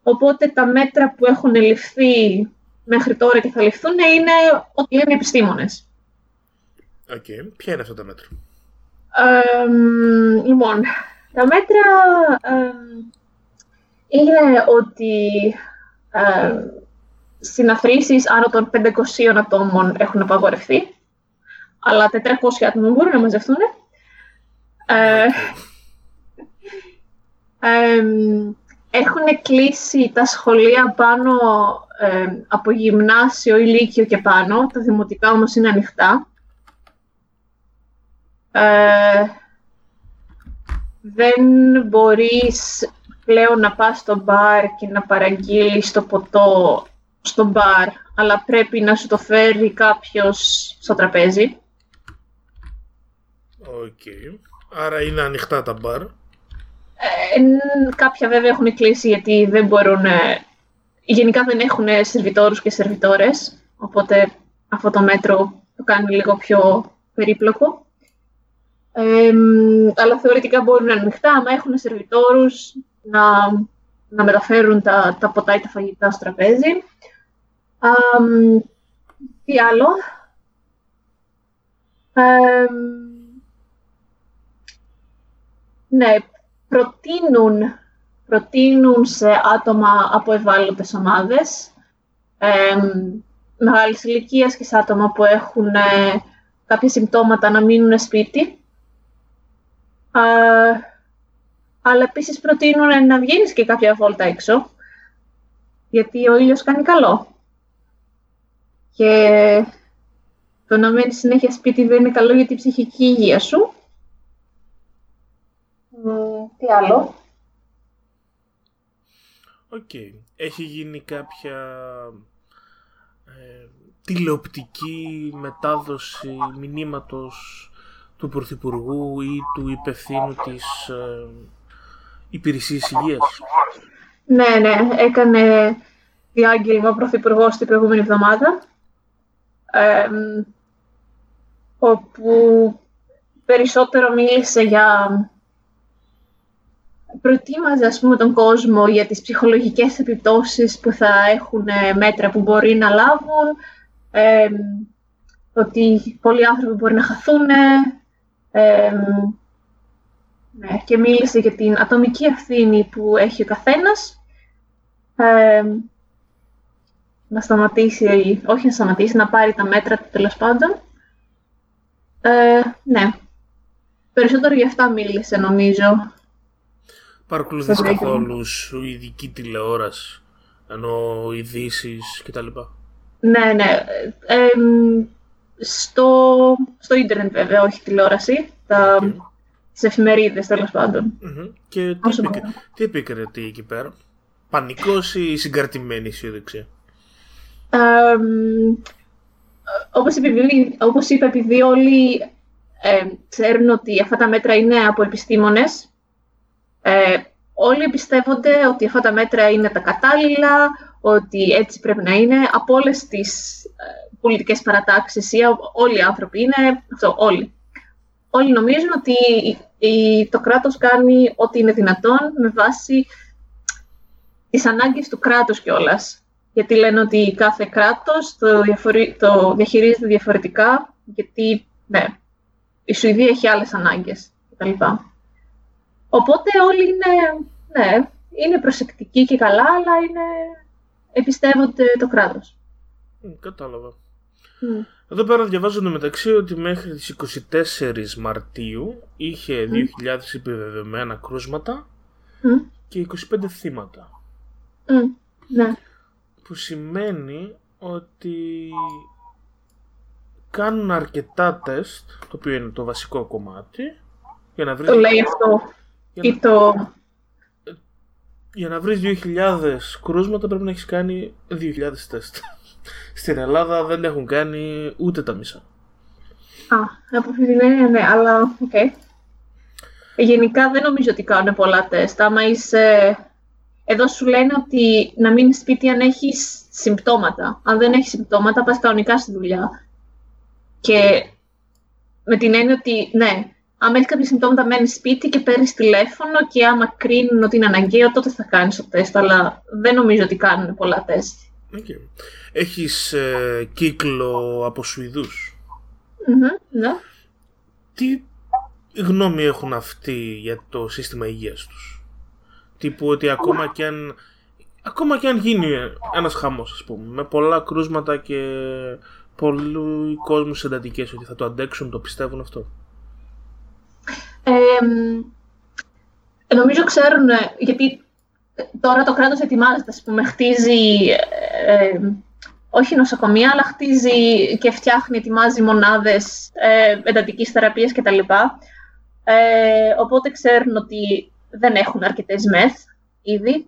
Οπότε τα μέτρα που έχουν ληφθεί μέχρι τώρα και θα ληφθούν είναι ό,τι λένε οι επιστήμονες. OK. Okay. Ποια είναι αυτά τα μέτρα; Ε, λοιπόν, τα μέτρα είναι ότι ε, συναθροίσεις άνω των 500 ατόμων έχουν απαγορευτεί, αλλά 400 άτομα μπορούν να μαζευτούν. Ε, έχουν κλείσει τα σχολεία πάνω από γυμνάσιο ή λύκειο και πάνω, τα δημοτικά όμως είναι ανοιχτά. Ε, δεν μπορείς πλέον να πας στο μπαρ και να παραγγείλεις το ποτό στο μπαρ, αλλά πρέπει να σου το φέρει κάποιος στο τραπέζι. Οκ. Άρα είναι ανοιχτά τα μπαρ. Ε, κάποια βέβαια έχουν κλείσει γιατί δεν μπορούν... γενικά δεν έχουν σερβιτόρους και σερβιτόρες, οπότε αυτό το μέτρο το κάνει λίγο πιο περίπλοκο αλλά θεωρητικά μπορούν να είναι ανοιχτά, άμα έχουν σερβιτόρους να, να μεταφέρουν τα, τα ποτά ή τα φαγητά στο τραπέζι. τι άλλο; ναι, προτείνουν, προτείνουν σε άτομα από ευάλωτες ομάδες, ε, μεγάλης ηλικίας και σε άτομα που έχουν ε, κάποια συμπτώματα να μείνουν σπίτι αλλά επίσης προτείνουν να βγαίνεις και κάποια βόλτα έξω, γιατί ο ήλιος κάνει καλό. Και το να μένεις συνέχεια σπίτι δεν είναι καλό για την ψυχική υγεία σου. τι άλλο; Οκ. Έχει γίνει κάποια ε, τηλεοπτική μετάδοση μηνύματος του Πρωθυπουργού ή του υπευθύνου της ε, υπηρεσίας υγείας. Ναι, ναι. Έκανε διάγγελμα ο Πρωθυπουργός την προηγούμενη εβδομάδα όπου περισσότερο μίλησε για προετοίμαζε ας πούμε, τον κόσμο για τις ψυχολογικές επιπτώσεις που θα έχουν ε, μέτρα που μπορεί να λάβουν, ε, ότι πολλοί άνθρωποι μπορεί να χαθούν ναι, και μίλησε για την ατομική ευθύνη που έχει ο καθένας να σταματήσει, όχι να σταματήσει, να πάρει τα μέτρα του τέλος πάντων. Ε, ναι. Περισσότερο για αυτά μίλησε νομίζω. Παρακολουθείς καθόλους σου ειδική τηλεόραση, ενώ ειδήσεις κτλ. Ναι, ναι. Ε, στο, στο ίντερνετ βέβαια, όχι τηλεόραση. Τα, okay. Τις εφημερίδες τέλος Και τι, επίκρε, τι εκεί πέρα; Πανικός ή συγκαρτημένη αισιοδοξία; Όπως, είπε, όπως είπα, επειδή όλοι ε, ξέρουν ότι αυτά τα μέτρα είναι από επιστήμονες, ε, όλοι πιστεύονται ότι αυτά τα μέτρα είναι τα κατάλληλα, ότι έτσι πρέπει να είναι, από όλες τις ε, πολιτικές παρατάξεις ή όλοι οι άνθρωποι είναι, αυτό, όλοι. Όλοι νομίζουν ότι η, το κράτος κάνει ό,τι είναι δυνατόν με βάση τις ανάγκες του κράτους κιόλας γιατί λένε ότι κάθε κράτος το, το διαχειρίζεται διαφορετικά, γιατί ναι, η Σουηδία έχει άλλες ανάγκες κτλ. Οπότε όλοι είναι, ναι, είναι προσεκτικοί και καλά, αλλά είναι, εμπιστεύονται το κράτος. Κατάλαβα. Εδώ πέρα διαβάζω μεταξύ ότι μέχρι τις 24 Μαρτίου είχε 2.000 επιβεβαιωμένα κρούσματα και 25 θύματα. Ναι που σημαίνει ότι κάνουν αρκετά τεστ, το οποίο είναι το βασικό κομμάτι, για να βρεις... Το λέει αυτό. Για ή το... Για να βρεις 2.000 κρούσματα πρέπει να έχεις κάνει 2.000 τεστ. Στην Ελλάδα δεν έχουν κάνει ούτε τα μισά. Α, από αυτή την έννοια ναι, αλλά OK. Okay. Γενικά δεν νομίζω ότι κάνουν πολλά τεστ. Άμα είσαι εδώ σου λένε ότι να μείνεις σπίτι αν έχεις συμπτώματα. Αν δεν έχεις συμπτώματα, πας κανονικά στη δουλειά. Και με την έννοια ότι, ναι, αν έχεις κάποια συμπτώματα, μένεις σπίτι και παίρνεις τηλέφωνο και άμα κρίνουν ότι είναι αναγκαίο, τότε θα κάνεις το τεστ. Αλλά δεν νομίζω ότι κάνουν πολλά τεστ. Okay. Έχεις ε, κύκλο από Σουηδούς; ναι. Τι γνώμη έχουν αυτοί για το σύστημα υγείας τους; Τύπου ότι ακόμα και αν, ακόμα και αν γίνει ένας χαμός, ας πούμε, με πολλά κρούσματα και πολλοί κόσμους εντατικές, ότι θα το αντέξουν, το πιστεύουν αυτό; Ε, νομίζω ξέρουν, γιατί τώρα το κράτος ετοιμάζεται, ας πούμε, χτίζει, ε, όχι νοσοκομεία, αλλά χτίζει και φτιάχνει, ετοιμάζει μονάδες ε, εντατικής θεραπείας κτλ. Ε, οπότε ξέρουν ότι δεν έχουν αρκετές μεθ ήδη.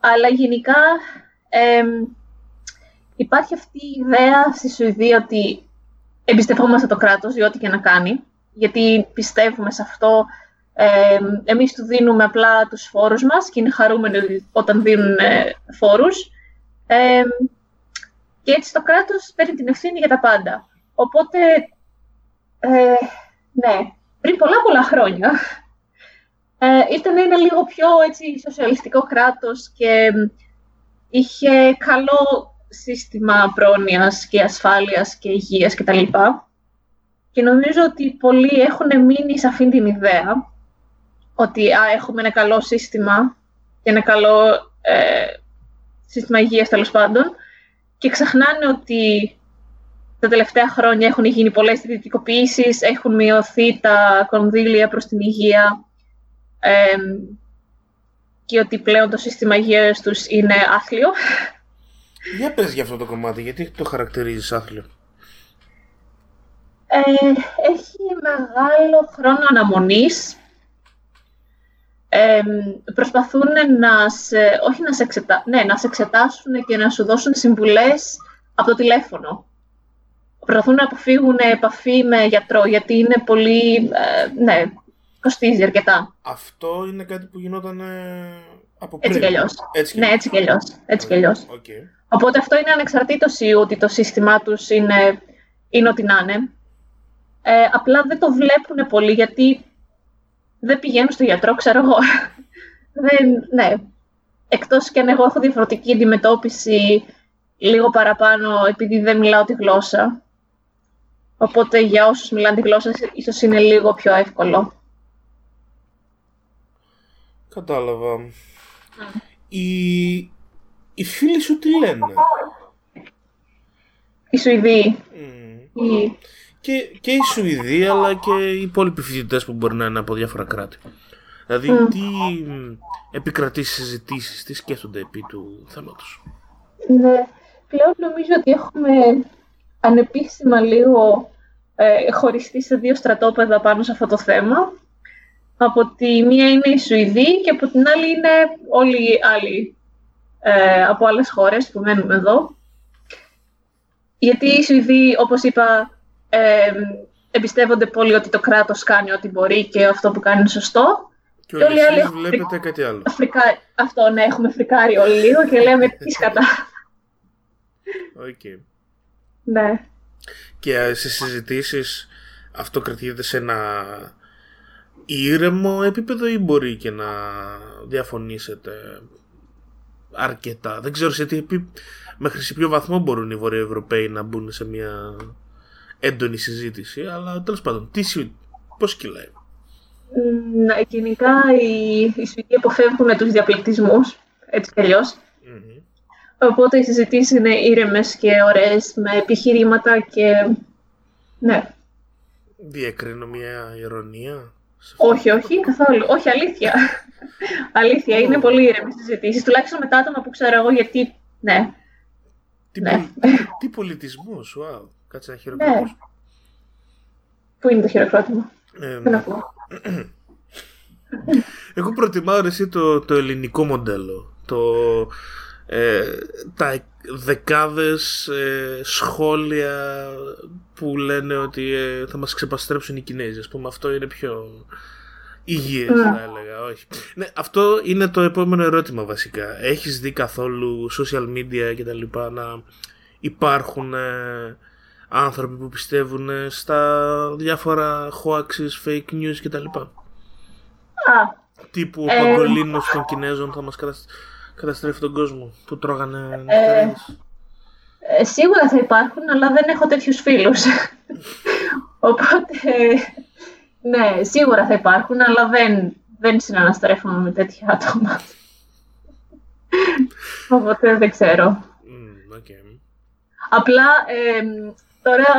αλλά γενικά υπάρχει αυτή η ιδέα στη Σουηδία ότι εμπιστευόμαστε το κράτος για ό,τι και να κάνει, γιατί πιστεύουμε σε αυτό. Ε, εμείς του δίνουμε απλά τους φόρους μας και είναι χαρούμενοι όταν δίνουν ε, φόρους. και έτσι το κράτος παίρνει την ευθύνη για τα πάντα. Οπότε, ε, ναι, πριν πολλά πολλά χρόνια, ε, ήταν ένα λίγο πιο έτσι, σοσιαλιστικό κράτος και είχε καλό σύστημα πρόνοιας και ασφάλειας και υγείας κτλ. Και, και νομίζω ότι πολλοί έχουν μείνει σε αυτήν την ιδέα ότι α, έχουμε ένα καλό σύστημα και ένα καλό ε, σύστημα υγείας τέλος πάντων και ξεχνάνε ότι τα τελευταία χρόνια έχουν γίνει πολλές ιδιωτικοποιήσεις, έχουν μειωθεί τα κονδύλια προς την υγεία και ότι πλέον το σύστημα υγείας τους είναι άθλιο. Για πες για αυτό το κομμάτι, γιατί το χαρακτηρίζεις άθλιο; Ε, έχει μεγάλο χρόνο αναμονής. Ε, προσπαθούν να σε, όχι να σε, εξετα... ναι, να σε εξετάσουν και να σου δώσουν συμβουλές από το τηλέφωνο. Προσπαθούν να αποφύγουν επαφή με γιατρό, γιατί είναι πολύ, ε, ναι, κοστίζει αρκετά. Αυτό είναι κάτι που γινόταν από πριν. Έτσι κι αλλιώς. Έτσι ναι, έτσι κι αλλιώς. Έτσι κι αλλιώς. Okay. Οπότε αυτό είναι ανεξαρτήτως ότι το σύστημά τους είναι, είναι ό,τι να είναι. Ε, απλά δεν το βλέπουν πολύ γιατί δεν πηγαίνουν στο γιατρό, ξέρω εγώ. δεν, ναι. Εκτός και αν εγώ έχω διαφορετική αντιμετώπιση λίγο παραπάνω επειδή δεν μιλάω τη γλώσσα. Οπότε για όσους μιλάνε τη γλώσσα ίσως είναι λίγο πιο εύκολο. Κατάλαβα. Οι, οι φίλοι σου τι λένε; Οι Σουηδοί. Και, και οι Σουηδοί αλλά και οι υπόλοιποι φοιτητές που μπορεί να είναι από διάφορα κράτη. Δηλαδή τι επικρατεί συζητήσεις, τις σκέφτονται επί του θέματος. Ναι, πλέον νομίζω ότι έχουμε ανεπίσημα λίγο ε, χωριστεί σε δύο στρατόπεδα πάνω σε αυτό το θέμα. Από τη μία είναι οι Σουηδοί και από την άλλη είναι όλοι οι άλλοι ε, από άλλες χώρες που μένουν εδώ. Γιατί οι Σουηδοί, όπως είπα, ε, εμπιστεύονται πολύ ότι το κράτος κάνει ό,τι μπορεί και αυτό που κάνει είναι σωστό. Και, όλοι οι άλλοι βλέπετε κάτι άλλο. Αφρικα... Αυτό, ναι, έχουμε φρικάρει όλοι λίγο και λέμε τι σκατά. Okay. Ναι. Και σε συζητήσεις αυτό κρατιέται σε ένα ήρεμο επίπεδο ή μπορεί και να διαφωνήσετε αρκετά; Δεν ξέρω σε τι επί... μέχρι σε ποιο βαθμό μπορούν οι Βορειοευρωπαίοι να μπουν σε μια έντονη συζήτηση, αλλά τέλος πάντων, τι, πώς κυλάει; Ναι, γενικά οι, οι Σουηδοί αποφεύγουν τους διαπληκτισμούς, έτσι κι αλλιως Οπότε οι συζητήσεις είναι ήρεμες και ωραίες, με επιχειρήματα και... Ναι. Διακρίνω μια ηρωνία. Όχι, όχι, καθόλου. Όχι, αλήθεια. αλήθεια, είναι πολύ ήρεμες συζητήσεις. Τουλάχιστον με τα άτομα που ξέρω εγώ, γιατί. Ναι. Τι, ναι. τι πολιτισμό, wow. Κάτσε ένα χειροκρότημα. Ναι. Πού είναι το χειροκρότημα; Ε, Δεν ακούω. Εγώ προτιμάω εσύ το, το ελληνικό μοντέλο. Το, ε, τα δεκάδες ε, σχόλια που λένε ότι ε, θα μας ξεπαστρέψουν οι Κινέζοι. Ας πούμε αυτό είναι πιο υγιές ναι. θα έλεγα. Όχι. Ναι, αυτό είναι το επόμενο ερώτημα βασικά. Έχεις δει καθόλου social media και τα λοιπά να υπάρχουν ε, άνθρωποι που πιστεύουν στα διάφορα hoaxes, fake news κτλ. Τύπου ο Παγκολίνος των Κινέζων θα μας καταστρέφει τον κόσμο που τρώγανε ε, ε, Σίγουρα θα υπάρχουν, αλλά δεν έχω τέτοιους φίλους. Οπότε, ναι, σίγουρα θα υπάρχουν, αλλά δεν, δεν συναναστρέφομαι με τέτοια άτομα. Οπότε δεν ξέρω. okay. Απλά τώρα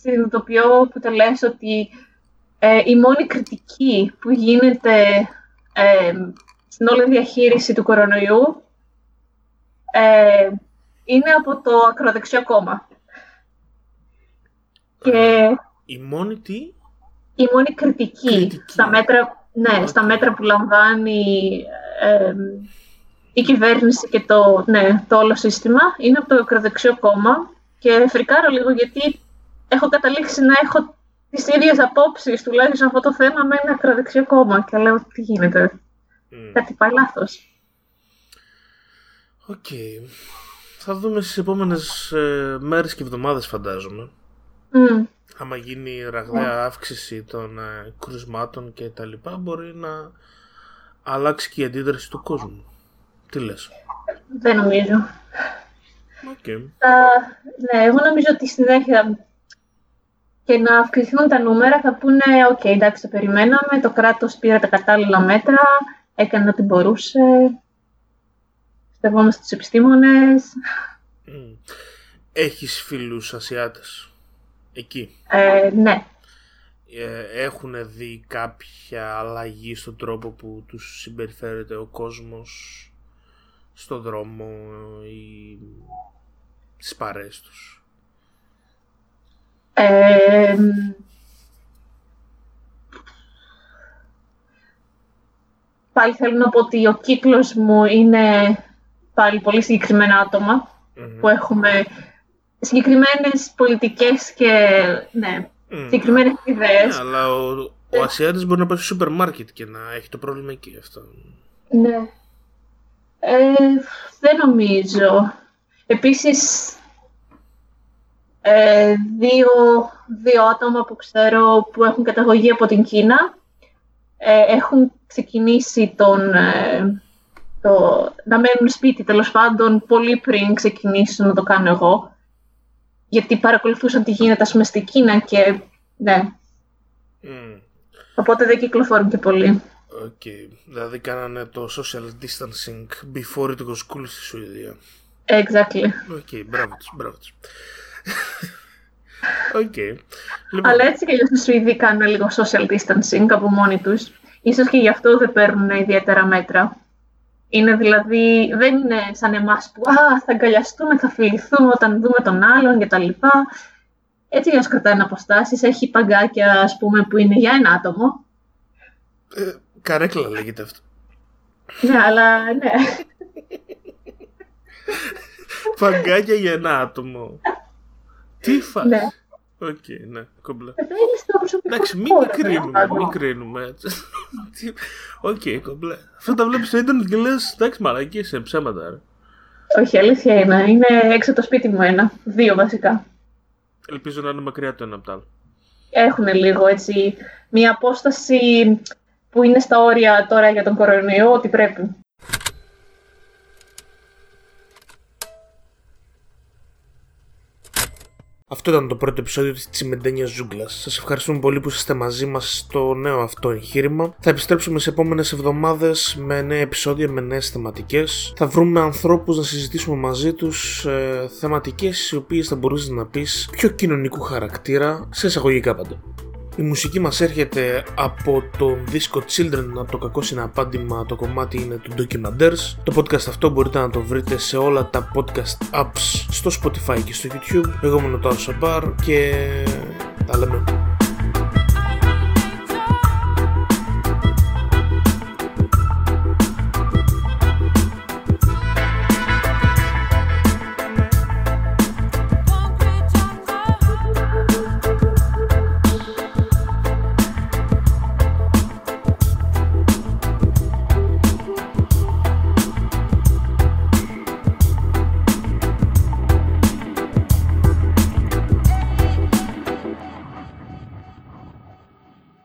συνειδητοποιώ που το λες ότι ε, η μόνη κριτική που γίνεται ε, στην όλη διαχείριση του κορονοϊού ε, είναι από το ακροδεξιό κόμμα. Και η μόνη τι; Η μόνη κριτική, Στα, μέτρα, ναι, στα μέτρα που λαμβάνει η κυβέρνηση και το, ναι, το όλο σύστημα είναι από το ακροδεξιό κόμμα και φρικάρω λίγο γιατί έχω καταλήξει να έχω τις ίδιες απόψεις τουλάχιστον αυτό το θέμα με ένα ακροδεξιό κόμμα και λέω τι γίνεται. Μμ. Κάτι πάει λάθος. OK. Okay. Θα δούμε στις επόμενες ε, μέρες και εβδομάδες φαντάζομαι. Mm. Άμα γίνει ραγδαία αύξηση των ε, κρουσμάτων και τα λοιπά μπορεί να αλλάξει και η αντίδραση του κόσμου. Τι λες; Δεν νομίζω. Okay. ναι, εγώ νομίζω ότι στη συνέχεια και να αυξηθούν τα νούμερα θα πούνε «ΟΚ, okay, εντάξει, το περιμέναμε, το κράτος πήρε τα κατάλληλα μέτρα, έκανε ό,τι μπορούσε, στεβόμαστε στους επιστήμονες». έχεις φίλους Ασιάτες; Εκεί. Ε, ναι. Ε, έχουν δει κάποια αλλαγή στον τρόπο που τους συμπεριφέρεται ο κόσμος στο δρόμο ή στις παρέες τους. Ε, πάλι θέλω να πω ότι ο κύκλος μου είναι πάλι πολύ συγκεκριμένα άτομα που έχουμε συγκεκριμένες πολιτικές και ναι, mm. συγκεκριμένες ιδέες. Ναι, αλλά ο, ο Ασιάτης μπορεί να πάει στο σούπερ μάρκετ και να έχει το πρόβλημα εκεί αυτό. Ναι. Ε, δεν νομίζω. Επίσης, ε, δύο, δύο άτομα που ξέρω που έχουν καταγωγή από την Κίνα ε, έχουν ξεκινήσει τον, ε, το, να μένουν σπίτι τέλος πάντων πολύ πριν ξεκινήσω να το κάνω εγώ. Γιατί παρακολουθούσαν τι γίνεται ας πούμε στην Κίνα και ναι. Μμ. Οπότε δεν κυκλοφορούν και πολύ. Οκ. Okay. Δηλαδή κάνανε το social distancing before it was cool στη Σουηδία. Exactly. Οκ, okay, μπράβο τους, μπράβο τους. Okay. Λοιπόν. Αλλά έτσι και αλλιώς οι Σουηδοί κάνουν λίγο social distancing από μόνοι τους. Ίσως και γι' αυτό δεν παίρνουν ιδιαίτερα μέτρα. Είναι δηλαδή, δεν είναι σαν εμάς που α, θα αγκαλιαστούμε, θα φιληθούμε όταν δούμε τον άλλον κτλ. Έτσι για κρατάνε αποστάσεις. Έχει παγκάκια, ας πούμε, που είναι για ένα άτομο. Ε, καρέκλα λέγεται αυτό. ναι, αλλά ναι. Παγκάκια για ένα άτομο. Τι φάση. Ναι. OK, okay, ναι, κομπλέ. Εντάξει, μην κρίνουμε, μην κρίνουμε έτσι. OK, okay, κομπλέ. Αυτό τα βλέπεις στο ίντερνετ και λες, εντάξει, μαλακίες, ψέματα, ρε. Όχι, αλήθεια είναι. Είναι έξω το σπίτι μου ένα. Δύο βασικά. Ελπίζω να είναι μακριά το ένα από το άλλο. Έχουν λίγο έτσι μια απόσταση που είναι στα όρια τώρα για τον κορονοϊό ότι πρέπει. Αυτό ήταν το πρώτο επεισόδιο της Τσιμεντένιας Ζούγκλας. Σας ευχαριστούμε πολύ που είστε μαζί μας στο νέο αυτό εγχείρημα. Θα επιστρέψουμε σε επόμενες εβδομάδες με νέα επεισόδια, με νέες θεματικές. Θα βρούμε ανθρώπους να συζητήσουμε μαζί τους ε, θεματικές οι οποίες θα μπορούσες να πεις πιο κοινωνικού χαρακτήρα, σε εισαγωγικά πάντα. Η μουσική μας έρχεται από το δίσκο Children από το κακό συναπάντημα το κομμάτι είναι του Documentaires. Το podcast αυτό μπορείτε να το βρείτε σε όλα τα podcast apps στο Spotify και στο YouTube. Εγώ είμαι ο Τάο Σαμπάρ και τα λέμε.